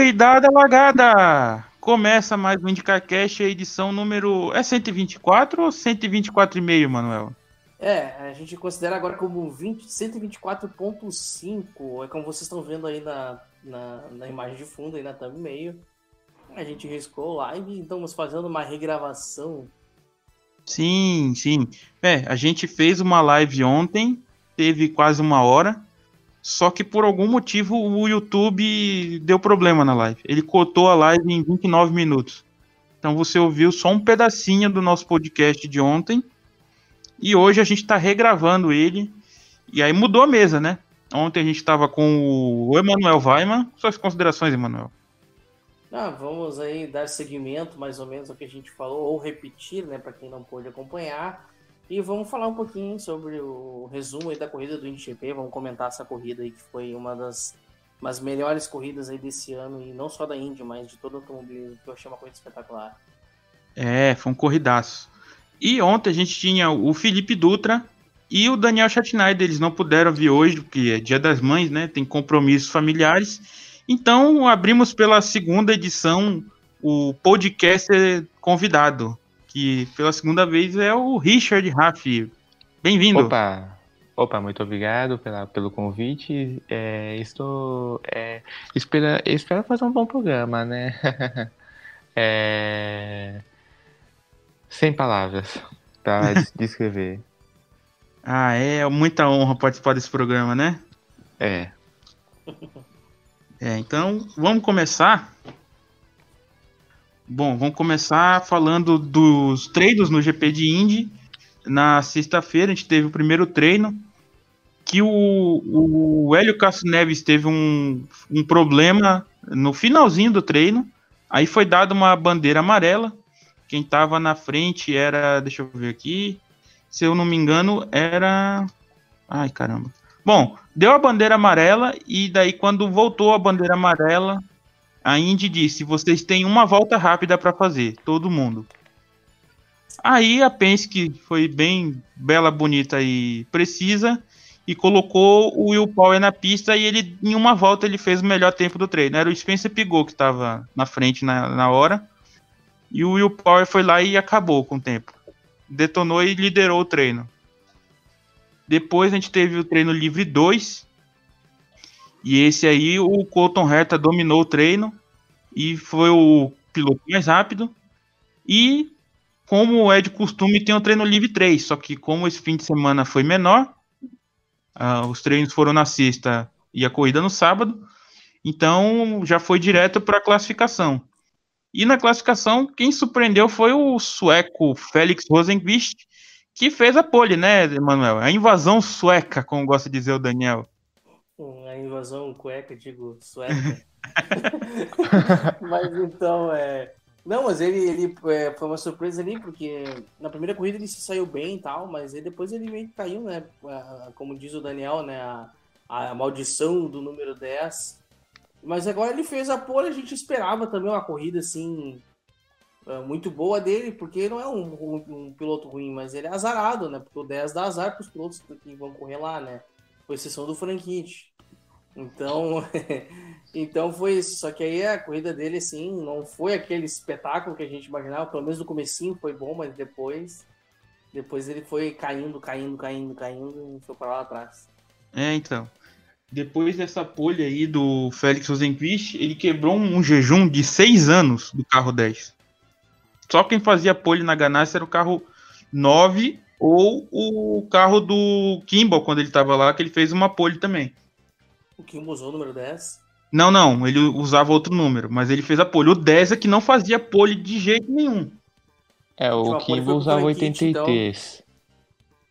Foi dada a lagada! Começa mais um IndicaCast, a edição número. É 124 ou 124,5, Manuel? É, a gente considera agora como 124.5, é como vocês estão vendo aí na, na, na, imagem de fundo, aí na thumbnail. A gente riscou live estamos fazendo uma regravação. Sim, sim. É, a gente fez uma live ontem, teve quase uma hora. Só que por algum motivo o YouTube deu problema na live. Ele cotou a live em 29 minutos. Então você ouviu só um pedacinho do nosso podcast de ontem. E hoje a gente está regravando ele. E aí mudou a mesa, né? Ontem a gente estava com o Emanuel Weiman. Suas considerações, Emanuel? Ah, vamos aí dar seguimento mais ou menos ao que a gente falou, ou repetir, né, para quem não pôde acompanhar. E vamos falar um pouquinho sobre o resumo da corrida do IndyGP. Vamos comentar essa corrida aí que foi uma das umas melhores corridas aí desse ano e não só da Indy, mas de todo o automobilismo, que eu achei uma corrida espetacular. É, foi um corridaço. E ontem a gente tinha o Felipe Dutra e o Daniel Schneider. Eles não puderam vir hoje, porque é Dia das Mães, né? Tem compromissos familiares. Então abrimos pela segunda edição o podcast convidado que pela segunda vez é o Richard Raff. Bem-vindo. Opa, opa, muito obrigado pela, pelo convite. É, estou é, espera, espero fazer um bom programa, né? é, sem palavras para descrever. Ah, é muita honra participar desse programa, né? É. É, então vamos começar Bom, vamos começar falando dos treinos no GP de Indy. Na sexta-feira a gente teve o primeiro treino, que o, o Hélio Castro Neves teve um, um problema no finalzinho do treino. Aí foi dada uma bandeira amarela. Quem estava na frente era, deixa eu ver aqui, se eu não me engano, era. Ai, caramba. Bom, deu a bandeira amarela e daí quando voltou a bandeira amarela, a Indy disse: vocês têm uma volta rápida para fazer, todo mundo. Aí a Penske foi bem bela, bonita e precisa e colocou o Will Power na pista e ele em uma volta ele fez o melhor tempo do treino. Era o Spencer Pigot que estava na frente na, na hora e o Will Power foi lá e acabou com o tempo. Detonou e liderou o treino. Depois a gente teve o treino livre 2, e esse aí, o Colton Herta dominou o treino e foi o piloto mais rápido. E, como é de costume, tem o treino livre 3. Só que, como esse fim de semana foi menor, uh, os treinos foram na sexta e a corrida no sábado. Então, já foi direto para a classificação. E na classificação, quem surpreendeu foi o sueco Felix Rosenqvist, que fez a pole, né, Emanuel? A invasão sueca, como gosta de dizer o Daniel a invasão cueca, digo, sueca. mas então, é. Não, mas ele, ele é, foi uma surpresa ali, porque na primeira corrida ele se saiu bem e tal, mas aí depois ele meio que caiu, né? Como diz o Daniel, né? A, a maldição do número 10. Mas agora ele fez a pole, a gente esperava também uma corrida assim. É, muito boa dele, porque não é um, um, um piloto ruim, mas ele é azarado, né? Porque o 10 dá azar para os pilotos que vão correr lá, né? Com exceção do Franquite. Então, então foi isso. Só que aí a corrida dele, assim, não foi aquele espetáculo que a gente imaginava. Pelo menos no comecinho foi bom, mas depois, depois ele foi caindo, caindo, caindo, caindo e foi para lá atrás. É, então. Depois dessa polha aí do Félix Rosenquist, ele quebrou um jejum de seis anos do carro 10. Só quem fazia pole na Ganassi era o carro 9 ou o carro do Kimball, quando ele estava lá, que ele fez uma pole também. O Kim usou o número 10? Não, não, ele usava outro número, mas ele fez a pole. O 10 é que não fazia pole de jeito nenhum. É, o Kimball usava 83. Então...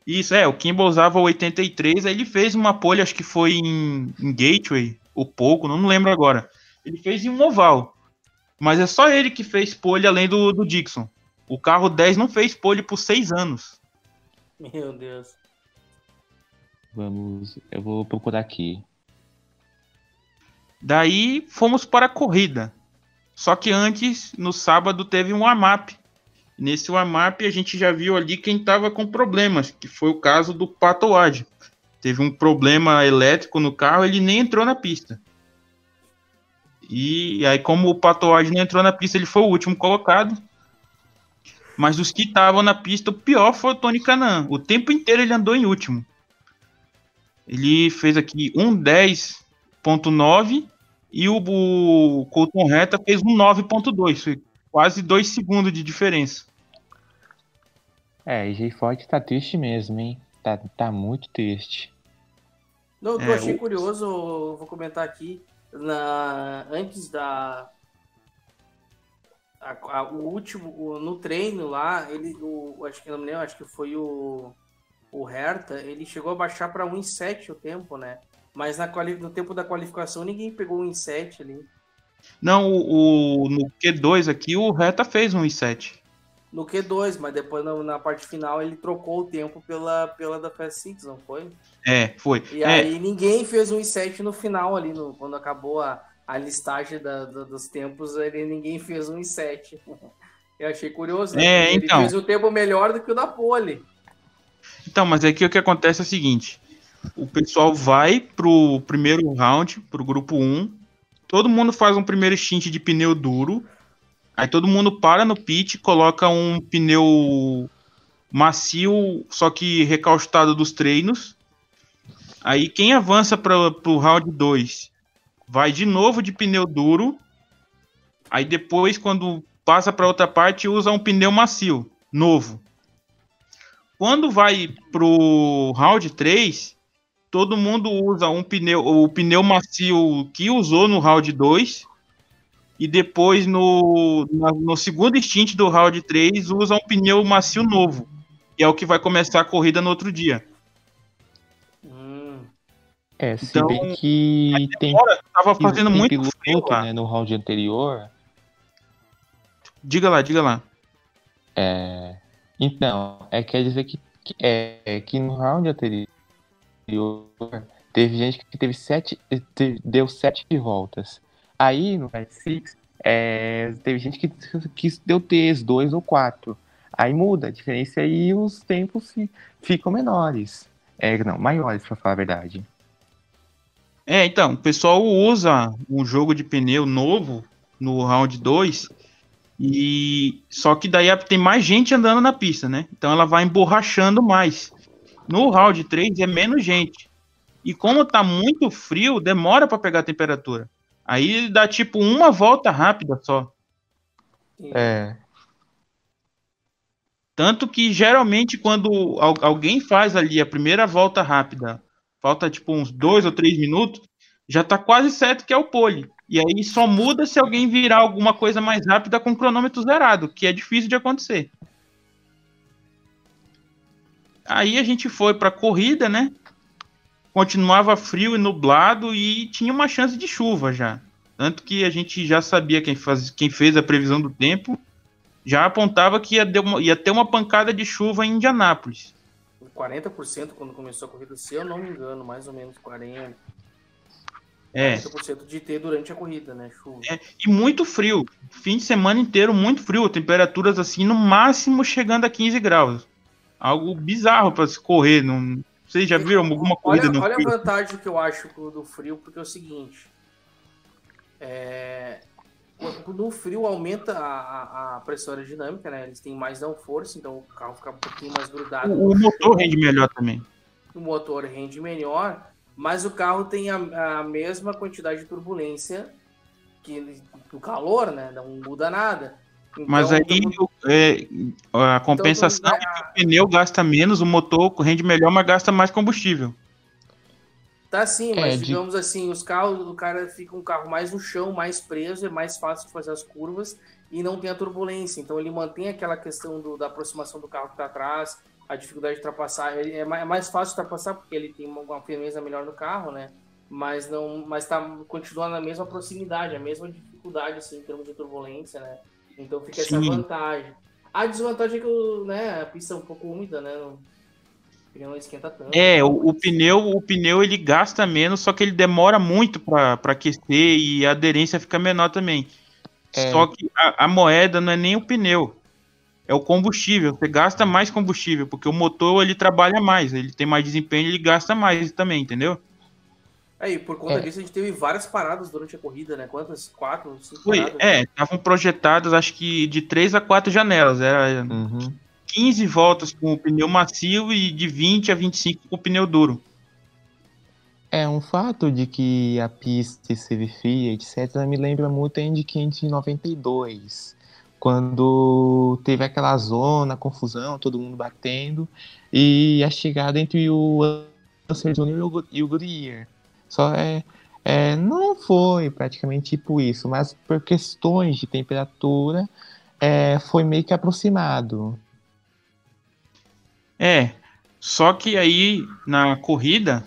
Isso, é, o Kimball usava 83, aí ele fez uma pole, acho que foi em, em Gateway, ou pouco, não, não lembro agora. Ele fez em um oval. Mas é só ele que fez pole além do, do Dixon. O carro 10 não fez pole por 6 anos. Meu Deus. Vamos, eu vou procurar aqui. Daí fomos para a corrida. Só que antes, no sábado, teve um warm-up. Nesse warm-up a gente já viu ali quem estava com problemas, que foi o caso do Pato Ward. Teve um problema elétrico no carro, ele nem entrou na pista. E aí, como o Pato Ward não entrou na pista, ele foi o último colocado. Mas dos que estavam na pista, o pior foi o Tony Canan. O tempo inteiro ele andou em último. Ele fez aqui um 10.9 e o, o Colton Reta fez um 9.2. Quase dois segundos de diferença. É, Jay Forte tá triste mesmo, hein? Tá, tá muito triste. Não, eu É, achei o- curioso, vou comentar aqui, na, antes da. a- a- o último, o- no treino lá, ele, o, acho que não me lembro, acho que foi o, o Hertha, ele chegou a baixar para 1,7 o tempo, né? Mas na, quali- no tempo da qualificação ninguém pegou 1,7 ali. Não, o, o- no Q2 aqui, o Reta fez um 1,7. No Q2, mas depois na, na parte final ele trocou o tempo pela, pela da Fast Six, não foi? É, foi. E É, aí ninguém fez um 7 no final ali, no, quando acabou a, a listagem da- da- dos tempos, ele, ninguém fez um 7. Eu achei curioso, né? É, ele então. fez um tempo melhor do que o da Pole. Então, mas aqui o que acontece é o seguinte: o pessoal vai pro primeiro round, pro grupo 1, todo mundo faz um primeiro stint de pneu duro, aí todo mundo para no pit, coloca um pneu macio, só que recaustado dos treinos. Aí quem avança para pro round 2 vai de novo de pneu duro. Aí depois, quando passa para outra parte, usa um pneu macio, novo. Quando vai pro round 3, todo mundo usa um pneu, o pneu macio que usou no round 2 e depois no, na- no segundo stint do round 3 usa um pneu macio novo, que é o que vai começar a corrida no outro dia. Hum, É, se Então, bem que tem, tava tem fazendo muito piloto, frio lá. né, no round anterior. Diga lá, diga lá. É, então, é, quer dizer que, que- é que no round anterior teve gente que teve sete, te- deu sete voltas. Aí no Fast Six é, teve gente que, que deu três, dois ou quatro. Aí muda, a diferença aí os tempos fi- ficam menores. É, não, maiores, pra falar a verdade. É, então, o pessoal usa um jogo de pneu novo no round 2 e só que daí tem mais gente andando na pista, né? Então ela vai emborrachando mais. No round 3 é menos gente. E como tá muito frio, demora para pegar a temperatura. Aí dá tipo uma volta rápida só. É, Tanto que geralmente quando al- alguém faz ali a primeira volta rápida, falta tipo uns dois ou três minutos, já tá quase certo que é o pole. E aí só muda se alguém virar alguma coisa mais rápida com o cronômetro zerado, que é difícil de acontecer. Aí a gente foi pra corrida, né? Continuava frio e nublado e tinha uma chance de chuva já. Tanto que a gente já sabia quem, faz, quem fez a previsão do tempo já apontava que ia, ter uma, ia ter uma pancada de chuva em Indianápolis. 40% quando começou a corrida, se eu não me engano, mais ou menos 40%. É, 40% de ter durante a corrida, né? Chuva. É, e muito frio. Fim de semana inteiro, muito frio. Temperaturas assim, no máximo chegando a 15 graus. Algo bizarro para se correr. Não... Vocês já viram alguma corrida olha, no olha a frio? vantagem que eu acho do do frio, porque é o seguinte. É, no frio aumenta a, a- a pressão aerodinâmica, né? Eles têm mais downforce, então o carro fica um pouquinho mais grudado. O, o motor rende melhor também. o motor rende melhor, mas o carro tem a, a mesma quantidade de turbulência que o calor, né? Não muda nada. Então, Mas aí então, é, a compensação então, é que o pneu gasta menos, o motor rende melhor, mas gasta mais combustível. Tá sim, É, mas de- digamos assim, os carros, o cara fica um carro mais no chão, mais preso, é mais fácil de fazer as curvas e não tem a turbulência. Então ele mantém aquela questão do- da aproximação do carro que tá atrás, a dificuldade de ultrapassar. Ele é mais, é mais fácil de ultrapassar porque ele tem uma, uma firmeza melhor no carro, né? Mas não, mas tá continua na mesma proximidade, a mesma dificuldade assim em termos de turbulência, né? Então fica essa Sim. vantagem. A desvantagem é que o, né, a pista é um pouco úmida, né? O pneu não esquenta tanto. É, o, o pneu, o pneu ele gasta menos, só que ele demora muito para aquecer e a aderência fica menor também. É. Só que a, a moeda não é nem o pneu, é o combustível. Você gasta mais combustível, porque o motor ele trabalha mais, ele tem mais desempenho, ele gasta mais também, entendeu? Aí, por conta É. disso, a gente teve várias paradas durante a corrida, né? Quantas? Quatro, cinco Foi, paradas? é, estavam projetadas acho que de 3 a 4 janelas. Era Uhum. 15 voltas com o pneu macio e de 20 a 25 com o pneu duro. É um fato de que a pista esteve fria, etc., me lembra muito a Indy 500 de 92, quando teve aquela zona, confusão, todo mundo batendo, e a chegada entre o Ansel Jr. e e o Goodyear. Só é, é, não foi praticamente tipo isso, mas por questões de temperatura, é, foi meio que aproximado. É, só que aí na corrida,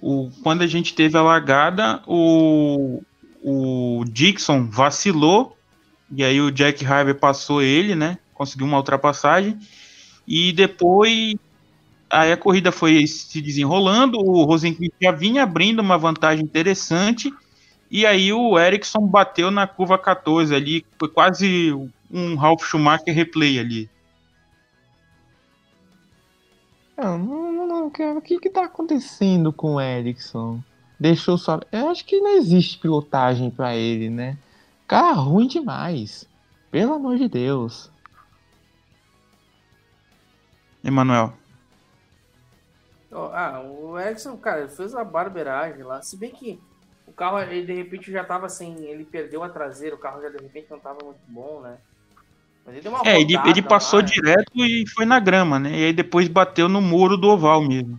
o, quando a gente teve a largada, o, o Dixon vacilou, e aí o Jack Harvey passou ele, né? Conseguiu uma ultrapassagem, e depois aí a corrida foi se desenrolando, o Rosenqvist já vinha abrindo uma vantagem interessante, e aí o Ericsson bateu na curva 14 ali, foi quase um Ralf Schumacher replay ali. Não, não, não, não, o que que tá acontecendo com o Ericsson? Deixou só. Eu acho que não existe pilotagem pra ele, né? Cara, ruim demais. Pelo amor de Deus. Emanuel. Ah, o Ericsson, cara, fez uma barbeiragem lá. Se bem que o carro, ele de repente já tava sem. Ele perdeu a traseira, o carro já de repente não tava muito bom, né? Mas ele deu uma É, ele, ele passou lá, né? direto e foi na grama, né? E aí depois bateu no muro do oval mesmo.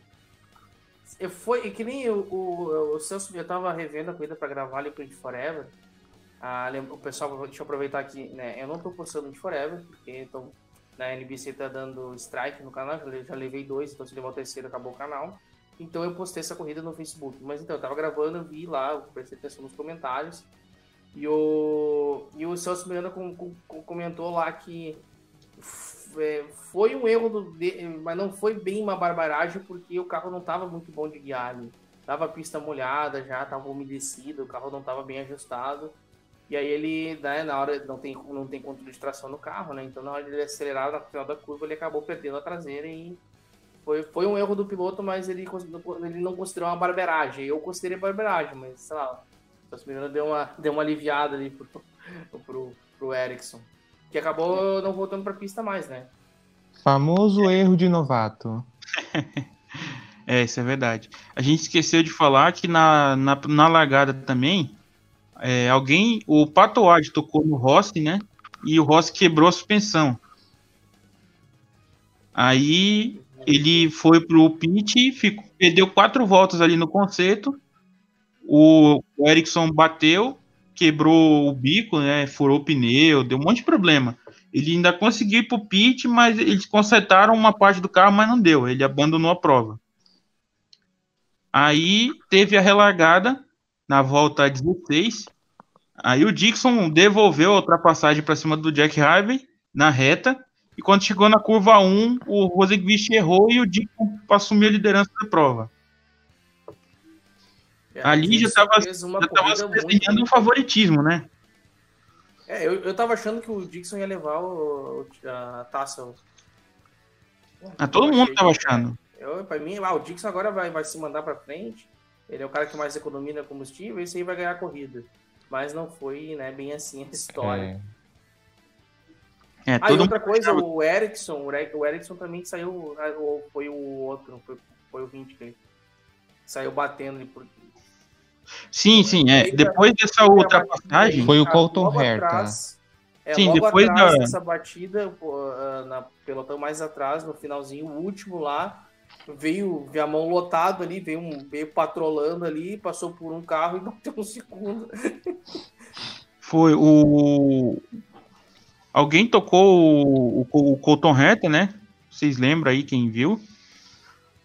Eu- Foi que nem o, o, o Celso, eu tava revendo a corrida pra gravar ali pro Indy Forever. Ah, o pessoal, deixa eu aproveitar aqui, né? Eu não tô postando Indy Forever, porque tô, na NBC tá dando strike no canal, já levei dois, então se levar o terceiro acabou o canal. Então eu postei essa corrida no Facebook. Mas então, eu tava gravando, vi lá, prestei atenção nos comentários. E o, e o Celso Miranda com- com- com- comentou lá que é, foi um erro, do, de- mas não foi bem uma barbaragem, porque o carro não estava muito bom de guiar ali. Tava a pista molhada já, tava umedecido, o carro não estava bem ajustado. E aí ele, né, na hora, não tem, não tem controle de tração no carro, né? Então na hora de ele acelerar no final da curva, ele acabou perdendo a traseira e foi, foi um erro do piloto, mas ele, ele não considerou uma barberagem. Eu considerei barberagem, mas sei lá, o Miranda deu uma, deu uma aliviada ali pro, pro, pro Ericsson. Que acabou não voltando pra pista mais, né? Famoso erro de novato. É, isso é verdade. A gente esqueceu de falar que na, na, na largada também, é, alguém, o Pato tocou no Rossi, né? E o Rossi quebrou a suspensão. Aí ele foi pro pit, ficou, perdeu quatro voltas ali no concerto. O, Ericsson bateu, quebrou o bico, né? Furou o pneu, deu um monte de problema. Ele ainda conseguiu ir pro pit, mas eles consertaram uma parte do carro, mas não deu. Ele abandonou a prova. Aí teve a relargada na volta 16. Aí o Dixon devolveu a ultrapassagem para cima do Jack Harvey na reta. E quando chegou na curva 1, o Rosenqvist errou e o Dixon assumiu a liderança da prova. É, Ali já tava- estava desenhando um favoritismo, né? É, eu, eu tava achando que o Dixon ia levar o, o- a taça. Ah, todo Eu mundo que- achando. Eu, pra mim, ah, o Dixon agora vai, vai se mandar pra frente. Ele é o cara que mais economia combustível, esse aí vai ganhar a corrida. Mas não foi, né, bem assim a história. É, É, Ah, e outra coisa, o Ericsson, o Eric- o Ericsson também saiu, ah, ou foi o outro, foi, foi o Hintkley. Saiu batendo ali por. Sim, sim, é. Depois dessa ultrapassagem, Foi o Colton logo Herta. atrás- É, Sim, logo depois atrás da- dessa batida, ah, na pelotão mais atrás, no finalzinho, o último lá, veio, a mão lotado ali, veio, um, veio patrolando ali, passou por um carro e bateu um segundo. foi o. Alguém tocou o, o, o Colton Herta, né? Vocês lembram aí quem viu?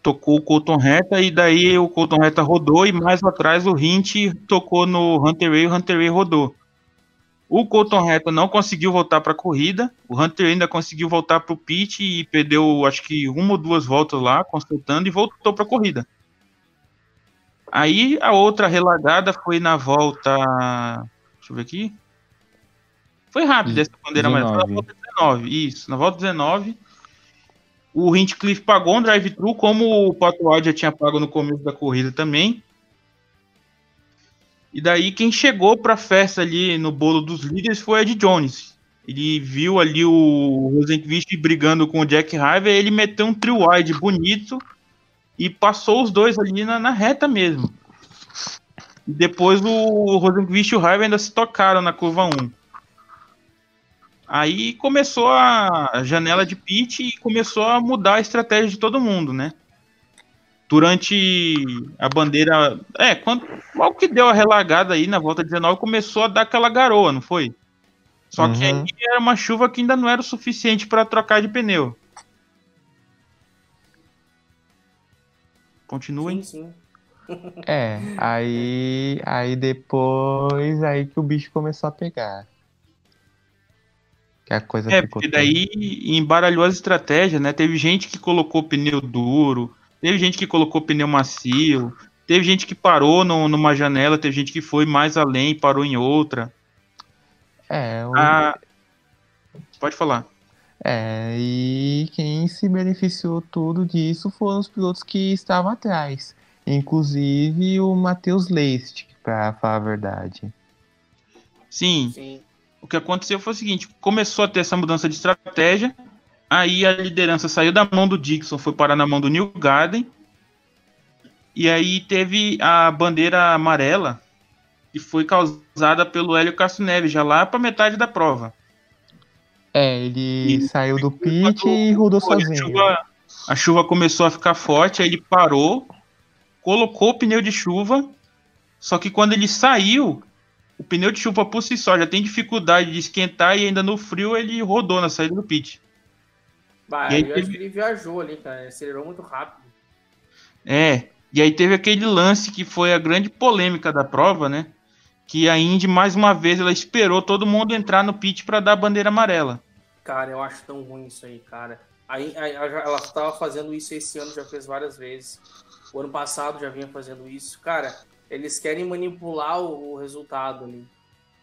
Tocou o Colton Herta e daí o Colton Herta rodou e mais atrás o Hint tocou no Hunter Ray e o Hunter Ray rodou. O Colton Herta não conseguiu voltar para a corrida, o Hunter ainda conseguiu voltar para o pit e perdeu acho que uma ou duas voltas lá, consultando e voltou para a corrida. Aí a outra relargada foi na volta. Deixa eu ver aqui. Foi rápido essa bandeira amarela. Foi na 19. volta 19. Isso, na volta 19. O Hinchcliffe pagou um drive-thru, como o Pato já tinha pago no começo da corrida também. E daí quem chegou pra festa ali no bolo dos líderes foi Ed Jones. Ele viu ali o Rosenquist brigando com o Jack Harvey, ele meteu um trio wide bonito e passou os dois ali na, na reta mesmo. E depois o Rosenquist e o Harvey ainda se tocaram na curva 1. Aí começou a janela de pitch e começou a mudar a estratégia de todo mundo, né? Durante a bandeira. É, quando. Logo que deu a relagada aí na volta 19, começou a dar aquela garoa, não foi? Só uhum. que aí era uma chuva que ainda não era o suficiente para trocar de pneu. Continuem. Sim, sim. é, aí, aí depois aí que o bicho começou a pegar. Que a coisa é, porque daí embaralhou as estratégias, né? Teve gente que colocou pneu duro, teve gente que colocou pneu macio, teve gente que parou no, numa janela, teve gente que foi mais além e parou em outra. É, o... ah, pode falar. É, e quem se beneficiou tudo disso foram os pilotos que estavam atrás. Inclusive o Matheus Leist, para falar a verdade. Sim. Sim o que aconteceu foi o seguinte: começou a ter essa mudança de estratégia, aí a liderança saiu da mão do Dixon, foi parar na mão do New Garden, e aí teve a bandeira amarela, que foi causada pelo Hélio Castro Neves, já lá para metade da prova. É, ele e saiu do pit e rodou sozinho. A chuva, a chuva começou a ficar forte, aí ele parou, colocou o pneu de chuva, só que quando ele saiu, o pneu de chuva por si só já tem dificuldade de esquentar e ainda no frio ele rodou na saída do pit. Bah, e aí eu teve... acho que ele viajou ali, cara. Acelerou muito rápido. É, e aí teve aquele lance que foi a grande polêmica da prova, né? Que a Indy, mais uma vez, ela esperou todo mundo entrar no pit para dar a bandeira amarela. Cara, eu acho tão ruim isso aí, cara. Aí, ela estava fazendo isso esse ano, já fez várias vezes. O ano passado já vinha fazendo isso. Cara, eles querem manipular o, o resultado ali.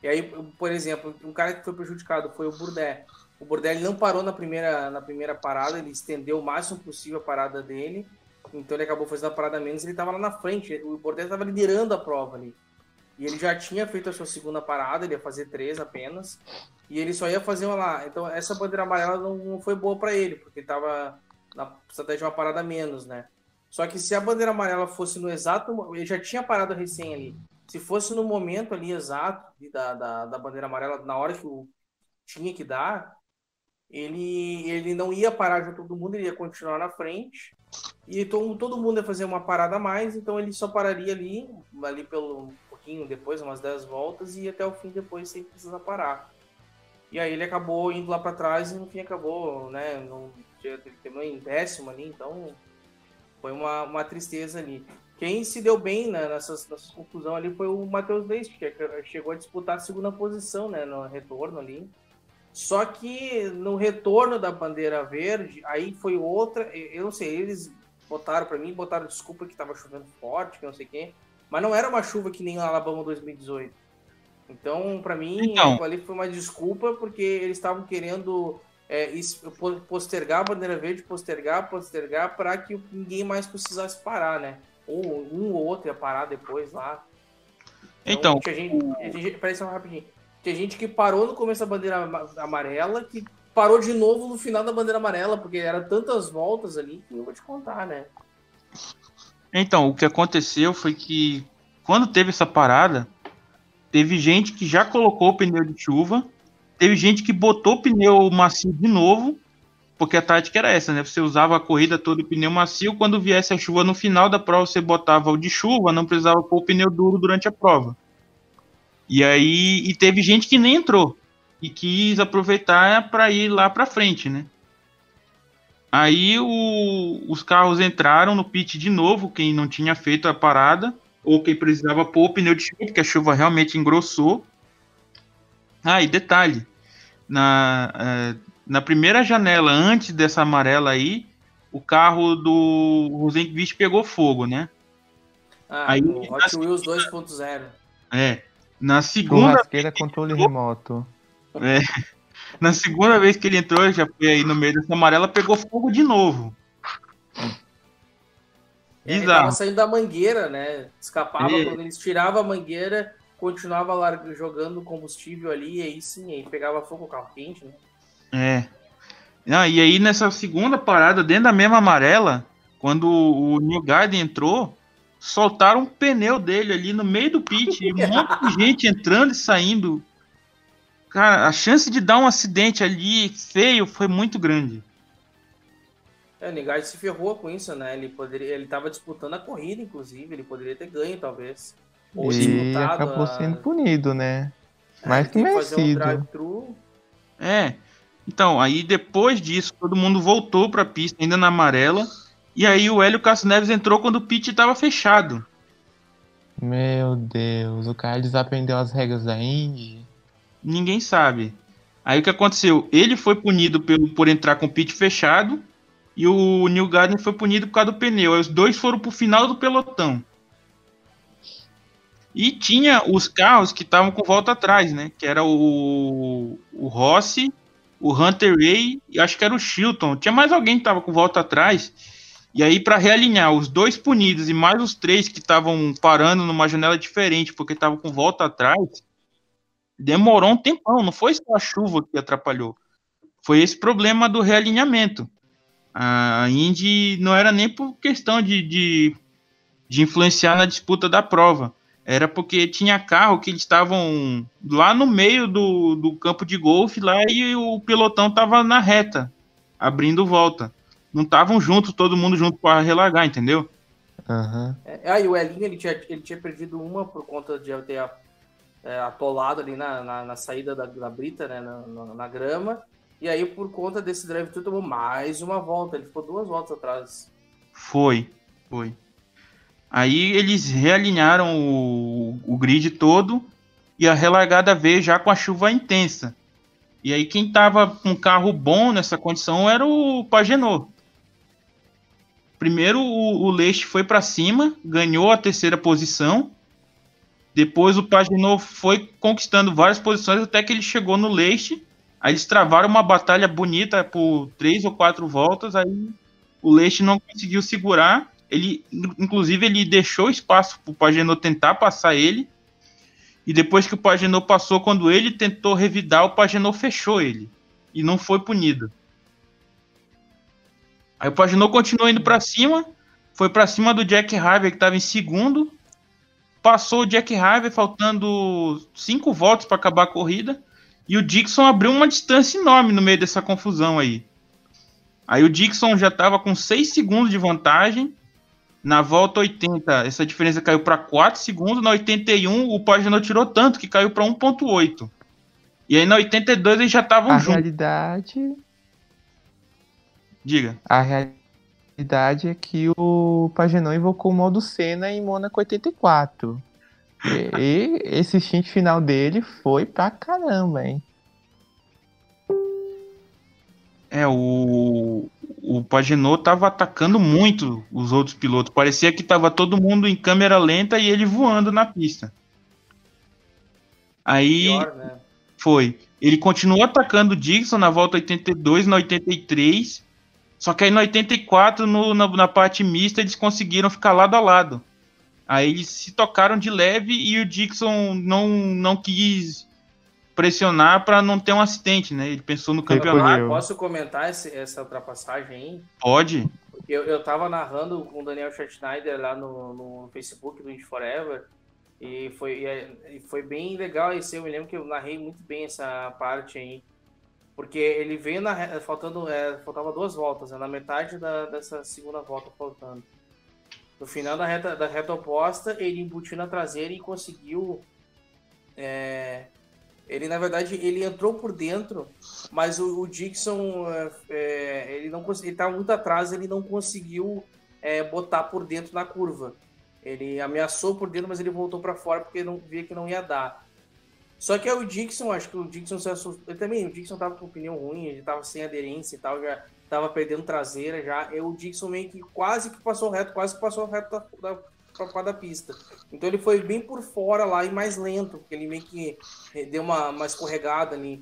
E aí, por exemplo, um cara que foi prejudicado foi o Burdé. O Burdé não parou na primeira, na primeira parada, ele estendeu o máximo possível a parada dele, então ele acabou fazendo a parada menos, ele estava lá na frente, o Burdé estava liderando a prova ali. E ele já tinha feito a sua segunda parada, ele ia fazer três apenas, e ele só ia fazer uma lá. Então essa bandeira amarela não, não foi boa para ele, porque ele estava na estratégia de uma parada menos, né? Só que se a bandeira amarela fosse no exato. Ele já tinha parado recém ali. Se fosse no momento ali exato da, da, da bandeira amarela, na hora que o tinha que dar, ele, ele não ia parar junto todo mundo, ele ia continuar na frente. E todo, todo mundo ia fazer uma parada a mais, então ele só pararia ali, ali pelo um pouquinho depois, umas 10 voltas, e até o fim depois sem precisar parar. E aí ele acabou indo lá para trás e no fim acabou, né? Não, terminou em décimo ali, então foi uma, uma tristeza ali. Quem se deu bem né, nessas, nessa conclusão ali foi o Matheus Leite, que chegou a disputar a segunda posição né, no retorno ali. Só que no retorno da bandeira verde, aí foi outra. Eu não sei, eles botaram para mim, botaram desculpa que estava chovendo forte, que não sei quê. Mas não era uma chuva que nem o Alabama 2018. Então, para mim, então... ali foi uma desculpa porque eles estavam querendo é, postergar a bandeira verde, postergar, postergar, para que ninguém mais precisasse parar, né? Ou um ou outro ia parar depois lá. Então, então gente, gente, rapidinho. Tinha gente que parou no começo da bandeira amarela, que parou de novo no final da bandeira amarela, porque era tantas voltas ali que eu vou te contar, né? Então, o que aconteceu foi que quando teve essa parada, teve gente que já colocou o pneu de chuva Teve gente que botou o pneu macio de novo, porque a tática era essa, né? Você usava a corrida toda o pneu macio, quando viesse a chuva no final da prova, você botava o de chuva, não precisava pôr o pneu duro durante a prova. E aí e teve gente que nem entrou e quis aproveitar para ir lá para frente, né? Aí o, os carros entraram no pit de novo, quem não tinha feito a parada, ou quem precisava pôr o pneu de chuva, porque a chuva realmente engrossou. Ah, e detalhe, na, é, na primeira janela, antes dessa amarela aí, o carro do Rosenqvist pegou fogo, né? Ah, aí, o Hot Wheels 2.0. É. Na segunda. Churrasqueira controle entrou, remoto. É. Na segunda vez que ele entrou, já foi aí no meio dessa amarela, pegou fogo de novo. É, ele tava saindo da mangueira, né? Escapava é. quando eles tiravam a mangueira, continuava larga, jogando combustível ali, e aí sim, aí pegava fogo o carro quente, né? É. Não, e aí nessa segunda parada, dentro da mesma amarela, quando o New Garden entrou, soltaram um pneu dele ali no meio do pit, e um monte de gente entrando e saindo. Cara, a chance de dar um acidente ali feio foi muito grande. É, o Nigard se ferrou com isso, né? Ele poderia, ele tava disputando a corrida, inclusive, ele poderia ter ganho, talvez. Ou e acabou a... sendo punido, né? É, Mais que merecido. Um é. Então, aí depois disso, todo mundo voltou para a pista, ainda na amarela. E aí o Hélio Castro Neves entrou quando o pit estava fechado. Meu Deus, o cara desaprendeu as regras da Indy. Ninguém sabe. Aí o que aconteceu? Ele foi punido pelo, por entrar com o pit fechado e o New Garden foi punido por causa do pneu. Aí os dois foram pro final do pelotão. E tinha os carros que estavam com volta atrás, né? Que era o, o Rossi, o Hunter Ray e acho que era o Chilton. Tinha mais alguém que estava com volta atrás. E aí, para realinhar os dois punidos e mais os três que estavam parando numa janela diferente porque estavam com volta atrás, demorou um tempão. Não foi só a chuva que atrapalhou. Foi esse problema do realinhamento. A Indy não era nem por questão de, de, de influenciar na disputa da prova. Era porque tinha carro que eles estavam lá no meio do, do campo de golfe lá e o pelotão estava na reta, abrindo volta não estavam juntos, todo mundo junto para relagar, entendeu? Uhum. É, aí o Elinho ele tinha, ele tinha perdido uma por conta de ter é, atolado ali na, na, na saída da, da, brita, né, na, na, na, grama. E aí, por conta desse drive thru tomou mais uma volta. Ele ficou duas voltas atrás. Foi, foi. Aí eles realinharam o, o grid todo e a relargada veio já com a chuva intensa. E aí quem tava com um carro bom nessa condição era o Pagenot. Primeiro o, o Leite foi para cima, ganhou a terceira posição. Depois o Paginot foi conquistando várias posições até que ele chegou no Leite. Aí eles travaram uma batalha bonita por três ou quatro voltas. Aí o Leite não conseguiu segurar. Ele, inclusive, ele deixou espaço para o Pagenot tentar passar ele. E depois que o Pagenot passou, quando ele tentou revidar, o Pagenot fechou ele. E não foi punido. Aí o Paginot continuou indo para cima, foi para cima do Jack Harvey, que estava em segundo. Passou o Jack Harvey, faltando cinco voltas para acabar a corrida. E o Dixon abriu uma distância enorme no meio dessa confusão aí. Aí o Dixon já estava com 6 segundos de vantagem. Na volta 80, essa diferença caiu para 4 segundos. Na 81, o Paginot tirou tanto que caiu para 1,8. E aí na 82 eles já estavam juntos. A realidade Diga. A realidade é que o Pagenon invocou o modo Senna em Mônaco 84. E, e esse stint final dele foi pra caramba, hein? É, o, o Pagenot tava atacando muito os outros pilotos. Parecia que tava todo mundo em câmera lenta e ele voando na pista. Aí Pior, né? foi. Ele continuou atacando o Dixon na volta 82, na 83 só que aí no 84, no, na, na parte mista, eles conseguiram ficar lado a lado. Aí eles se tocaram de leve e o Dixon não, não quis pressionar para não ter um acidente, né? Ele pensou no campeonato. Posso comentar esse, essa ultrapassagem aí? Pode. Eu, eu tava narrando com o Daniel Schneider lá no, no Facebook do Indy Forever e foi, e foi bem legal esse. Eu me lembro que eu narrei muito bem essa parte aí. Porque ele veio na, faltando, é, faltava duas voltas, né, na metade da, dessa segunda volta faltando. No final da reta, da reta oposta, ele embutiu na traseira e conseguiu. É, ele, na verdade, ele entrou por dentro, mas o, o Dixon, é, é ele não ele estava muito atrás, ele não conseguiu é, botar por dentro na curva. Ele ameaçou por dentro, mas ele voltou para fora porque não via que não ia dar. Só que é o Dixon, acho que o Dixon se assustou. Também, o Dixon tava com pneu ruim, ele tava sem aderência e tal, já tava perdendo traseira já. E o Dixon meio que quase que passou reto, quase que passou reto da, da, da pista. Então ele foi bem por fora lá e mais lento, porque ele meio que deu uma, uma escorregada ali.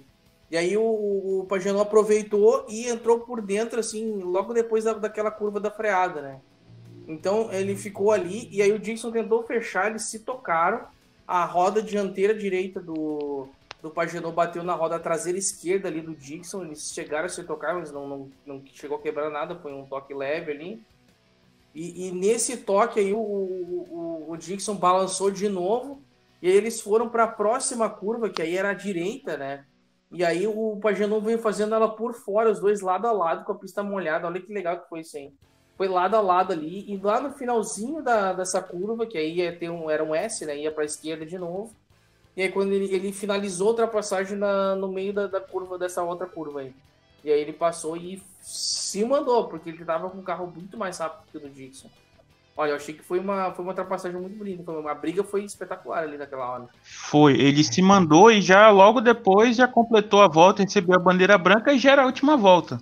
E aí o, o, aproveitou e entrou por dentro, assim, logo depois da, daquela curva da freada, né? Então ele ficou ali e aí o Dixon tentou fechar, eles se tocaram a roda dianteira direita do, do Pagenot bateu na roda traseira esquerda ali do Dixon. Eles chegaram a se tocar, mas não, não, não chegou a quebrar nada, foi um toque leve ali. E, e nesse toque aí o, o, o, Dixon balançou de novo. E eles foram para a próxima curva, que aí era a direita, né? E aí o Pagenot veio fazendo ela por fora, os dois lado a lado, com a pista molhada. Olha que legal que foi isso aí. Foi lado a lado ali. E lá no finalzinho da, dessa curva, que aí ia ter um, era um S, né? Ia para a esquerda de novo e aí quando ele, ele finalizou a ultrapassagem na, no meio da, da curva, dessa outra curva aí. E aí ele passou e se mandou, porque ele tava com um carro muito mais rápido que o do Dixon. Olha, eu achei que foi uma, foi uma ultrapassagem muito bonita. Uma, briga foi espetacular ali naquela hora. Foi, ele se mandou e já logo depois já completou a volta, recebeu a bandeira branca e já era a última volta.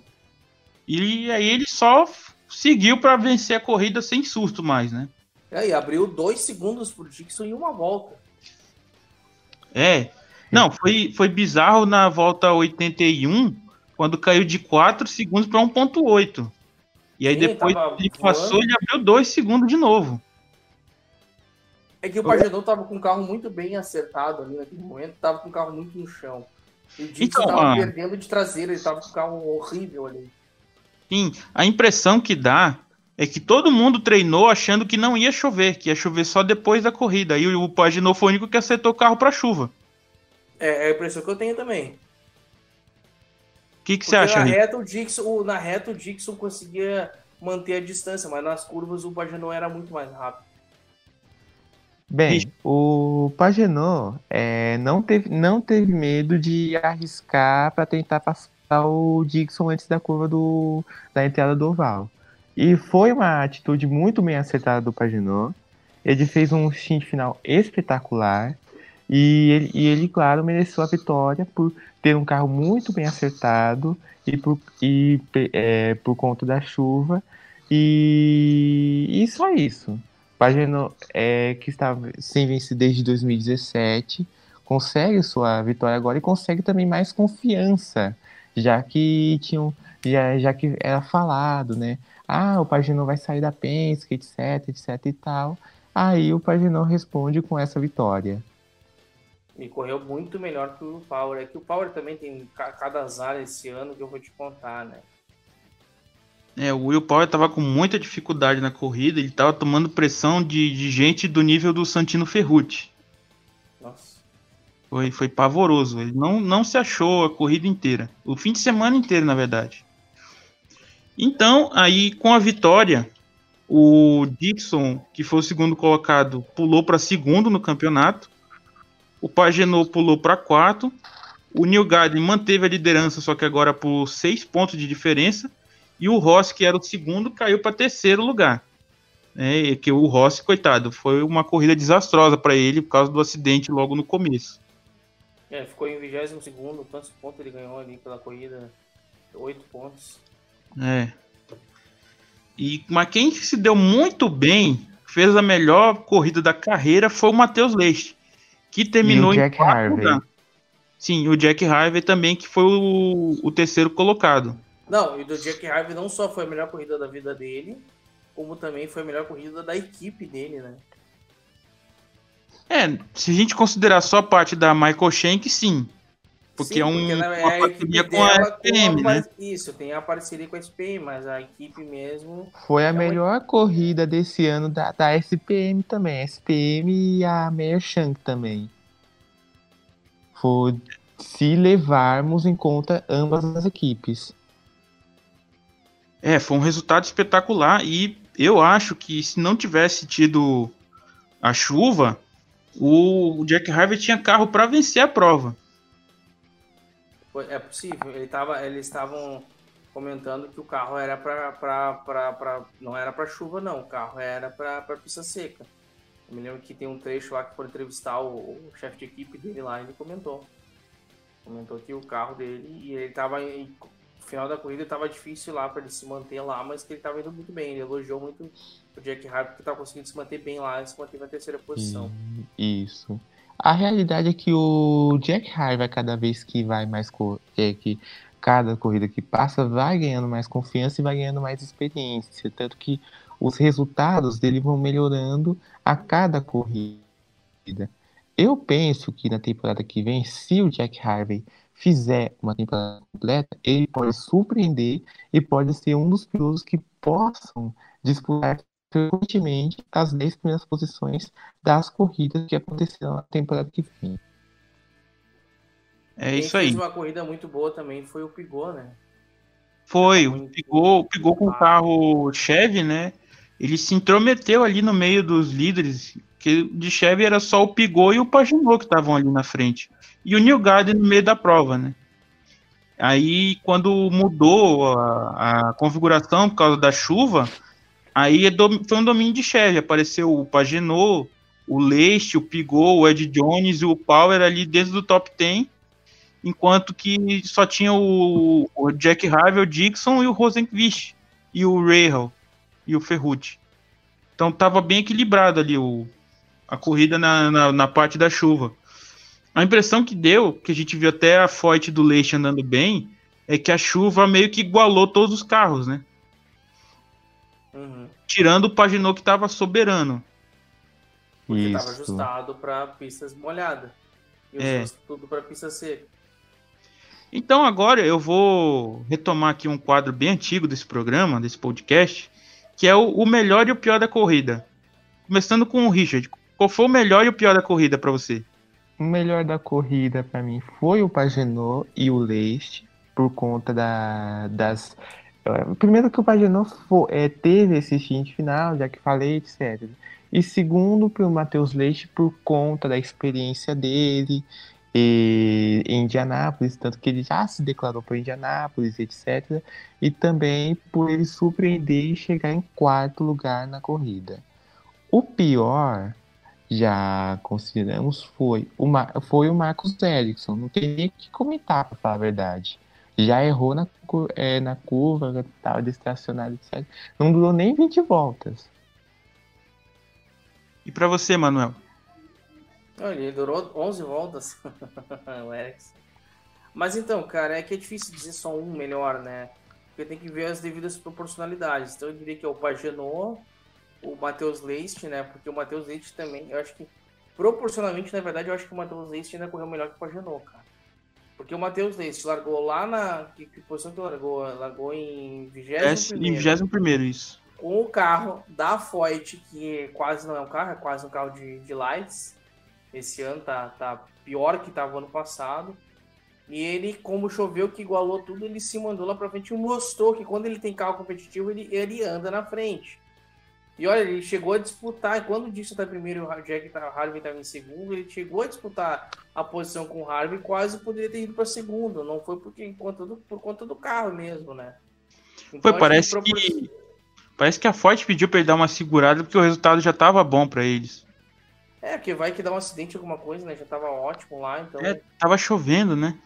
E aí ele só seguiu para vencer a corrida sem susto mais, né? É, e abriu dois segundos pro Dixon em uma volta. É. Não, foi, foi bizarro na volta 81, quando caiu de 4 segundos para 1.8. E aí Sim, depois ele passou e abriu 2 segundos de novo. É que o Pagenot tava com o carro muito bem acertado ali naquele momento, tava com o carro muito no chão. E o Dixon então, tava ah, perdendo de traseira, ele tava com o carro horrível ali. Sim, a impressão que dá é que todo mundo treinou achando que não ia chover, que ia chover só depois da corrida. E o Paginot foi o único que acertou o carro para chuva. É, é a impressão que eu tenho também. O que, que você acha, na reta, o Dixon, Na reta, o Dixon conseguia manter a distância, mas nas curvas o Pagenot era muito mais rápido. Bem, o Pagenot é, não, teve, não teve medo de arriscar para tentar passar o Dixon antes da curva do, da entrada do oval. E foi uma atitude muito bem acertada do Paginot. Ele fez um stint final espetacular. E ele, e ele, claro, mereceu a vitória por ter um carro muito bem acertado e por, e, é, por conta da chuva. E, e só isso. Paginot, é, que estava sem vencer desde 2017, consegue sua vitória agora e consegue também mais confiança, já que tinham, já, já que era falado, né? ah, o Paginot vai sair da Penske, etc, etc e tal. Aí o Paginot responde com essa vitória. E correu muito melhor que o Power. É que o Power também tem cada azar esse ano que eu vou te contar, né? É, o Will Power tava com muita dificuldade na corrida, ele tava tomando pressão de, de gente do nível do Santino Ferrucci. Foi, foi pavoroso. Ele não, não se achou a corrida inteira. O fim de semana inteiro, na verdade. Então, aí com a vitória, o Dixon, que foi o segundo colocado, pulou para segundo no campeonato. O Pagenot pulou para quarto. O Neil Garden manteve a liderança, só que agora por seis pontos de diferença. E o Ross, que era o segundo, caiu para terceiro lugar. É, que o Ross, coitado, foi uma corrida desastrosa para ele por causa do acidente logo no começo. É, ficou em 22 segundo, quantos pontos ele ganhou ali pela corrida? Oito pontos. É. E, mas quem se deu muito bem, fez a melhor corrida da carreira, foi o Matheus Leite, que terminou em Jack Harvey. Lugar. Sim, o Jack Harvey também, que foi o, o terceiro colocado. Não, e do Jack Harvey não só foi a melhor corrida da vida dele, como também foi a melhor corrida da equipe dele, né? É, se a gente considerar só a parte da Michael Shank, sim. Porque Sim, é um, porque uma é parceria com a SPM, né? Isso, tem a parceria com a SPM, mas a equipe mesmo. Foi a é melhor uma... corrida desse ano da, da SPM também. SPM e a Meyer Shank também. Foi se levarmos em conta ambas as equipes. É, foi um resultado espetacular e eu acho que se não tivesse tido a chuva, o Jack Harvey tinha carro para vencer a prova. É possível. Ele tava, eles estavam comentando que o carro era para não era para chuva não, o carro era para pista seca. Eu me lembro que tem um trecho lá que foi entrevistar o, o chefe de equipe dele lá, ele comentou. Comentou que o carro dele e ele tava final da corrida estava difícil lá para ele se manter lá, mas que ele estava indo muito bem. Ele elogiou muito o Jack Harvey que estava conseguindo se manter bem lá e se manteve na terceira posição. Isso. A realidade é que o Jack Harvey, cada vez que vai mais é, que cada corrida que passa, vai ganhando mais confiança e vai ganhando mais experiência. Tanto que os resultados dele vão melhorando a cada corrida. Eu penso que na temporada que vem, se o Jack Harvey fizer uma temporada completa, ele pode surpreender e pode ser um dos pilotos que possam disputar frequentemente as 10 primeiras posições das corridas que acontecerão na temporada que vem. É Quem isso aí. fez uma corrida muito boa também foi o Pigou, né? Foi, o Pigou, Pigou com o carro Chevy, né? Ele se intrometeu ali no meio dos líderes, de Chevy era só o Pigou e o Paginot que estavam ali na frente. E o New Garden no meio da prova, né? Aí, quando mudou a, a configuração por causa da chuva, aí é foi um domínio de Chevy. Apareceu o Paginot, o Leite, o Pigou, o Ed Jones e o Power ali dentro do top 10, enquanto que só tinha o, o Jack Harvey, o Dixon e o Rosenqvist, e o Rahal, e o Ferrucci. Então tava bem equilibrado ali o, a corrida na, na, na parte da chuva. A impressão que deu, que a gente viu até a Foyt do Leite andando bem, é que a chuva meio que igualou todos os carros, né? Uhum. Tirando o Paginot que tava soberano. Porque tava Isso. ajustado para pistas molhadas. E É. tudo para pista seca. Então agora eu vou retomar aqui um quadro bem antigo desse programa, desse podcast, que é o, o melhor e o pior da corrida. Começando com o Richard. Qual foi o melhor e o pior da corrida para você? O melhor da corrida para mim foi o Pagenot e o Leite, por conta da, das. eh, Primeiro que o Pagenot fo- eh, teve esse stint final, já que falei, etc. E segundo, para o Matheus Leite, por conta da experiência dele e, em Indianápolis, tanto que ele já se declarou para Indianápolis, etc. E também por ele surpreender e chegar em quarto lugar na corrida. O pior já consideramos foi o, Mar foi o Marcos Erickson. Não tem nem o que comentar, pra falar a verdade. Já errou na, cu- é, na curva, tava distracionado, etc. Não durou nem 20 voltas. E para você, Manuel? Ele durou 11 voltas, o Erickson. Mas então, cara, é que é difícil dizer só um melhor, né? Porque tem que ver as devidas proporcionalidades. Então eu diria que é o Pagenot, o Matheus Leite, né? Porque o Matheus Leite também, eu acho que proporcionalmente, na verdade, eu acho que o Matheus Leite ainda correu melhor que o Pagenot, cara. Porque o Matheus Leite largou lá na. Que, que posição que largou? Largou em 21 Em 21 isso. com o carro da Foyt, que quase não é um carro, é quase um carro de, de lights. Esse ano tá, tá pior que tava ano passado. E ele, como choveu que igualou tudo, ele se mandou lá pra frente e mostrou que quando ele tem carro competitivo, ele, ele anda na frente. E olha, ele chegou a disputar, quando o Dixon tá primeiro e o Jack tá, Harvey estava em segundo, ele chegou a disputar a posição com o Harvey, quase poderia ter ido para segundo. Não foi porque, em conta do, por conta do carro mesmo, né? Então, Foi, parece propor- que parece que a Ford pediu para ele dar uma segurada porque o resultado já tava bom para eles. É, porque vai que dá um acidente, alguma coisa, né? Já tava ótimo lá, então. É, tava chovendo, né?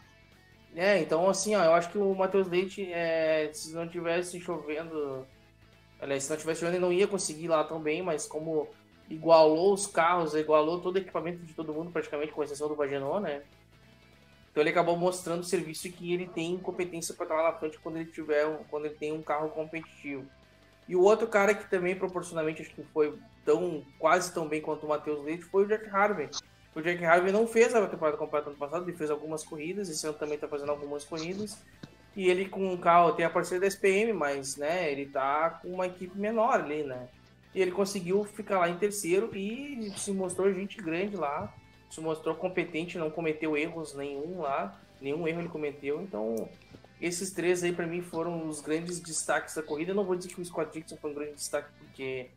É, então assim, ó, eu acho que o Matheus Leite, é, se não tivesse chovendo. Aliás, se não tivesse chovendo, ele não ia conseguir ir lá tão bem, mas como igualou os carros, igualou todo o equipamento de todo mundo, praticamente, com exceção do Vagenot, né? Então ele acabou mostrando o serviço que ele tem competência para estar lá na frente quando ele tiver, quando ele tem um carro competitivo. E o outro cara que também proporcionalmente acho que foi tão quase tão bem quanto o Matheus Leite foi o Jack Harvey. O Jack Harvey não fez a temporada completa ano passado, ele fez algumas corridas, esse ano também tá fazendo algumas corridas. E ele com um carro, tem a parceria da SPM, mas né, ele tá com uma equipe menor ali, né? E ele conseguiu ficar lá em terceiro e se mostrou gente grande lá, se mostrou competente, não cometeu erros nenhum lá, nenhum erro ele cometeu. Então, esses três aí para mim foram os grandes destaques da corrida. Eu não vou dizer que o Scott Dixon foi um grande destaque porque,